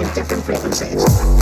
slightly different frequencies.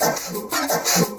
Thank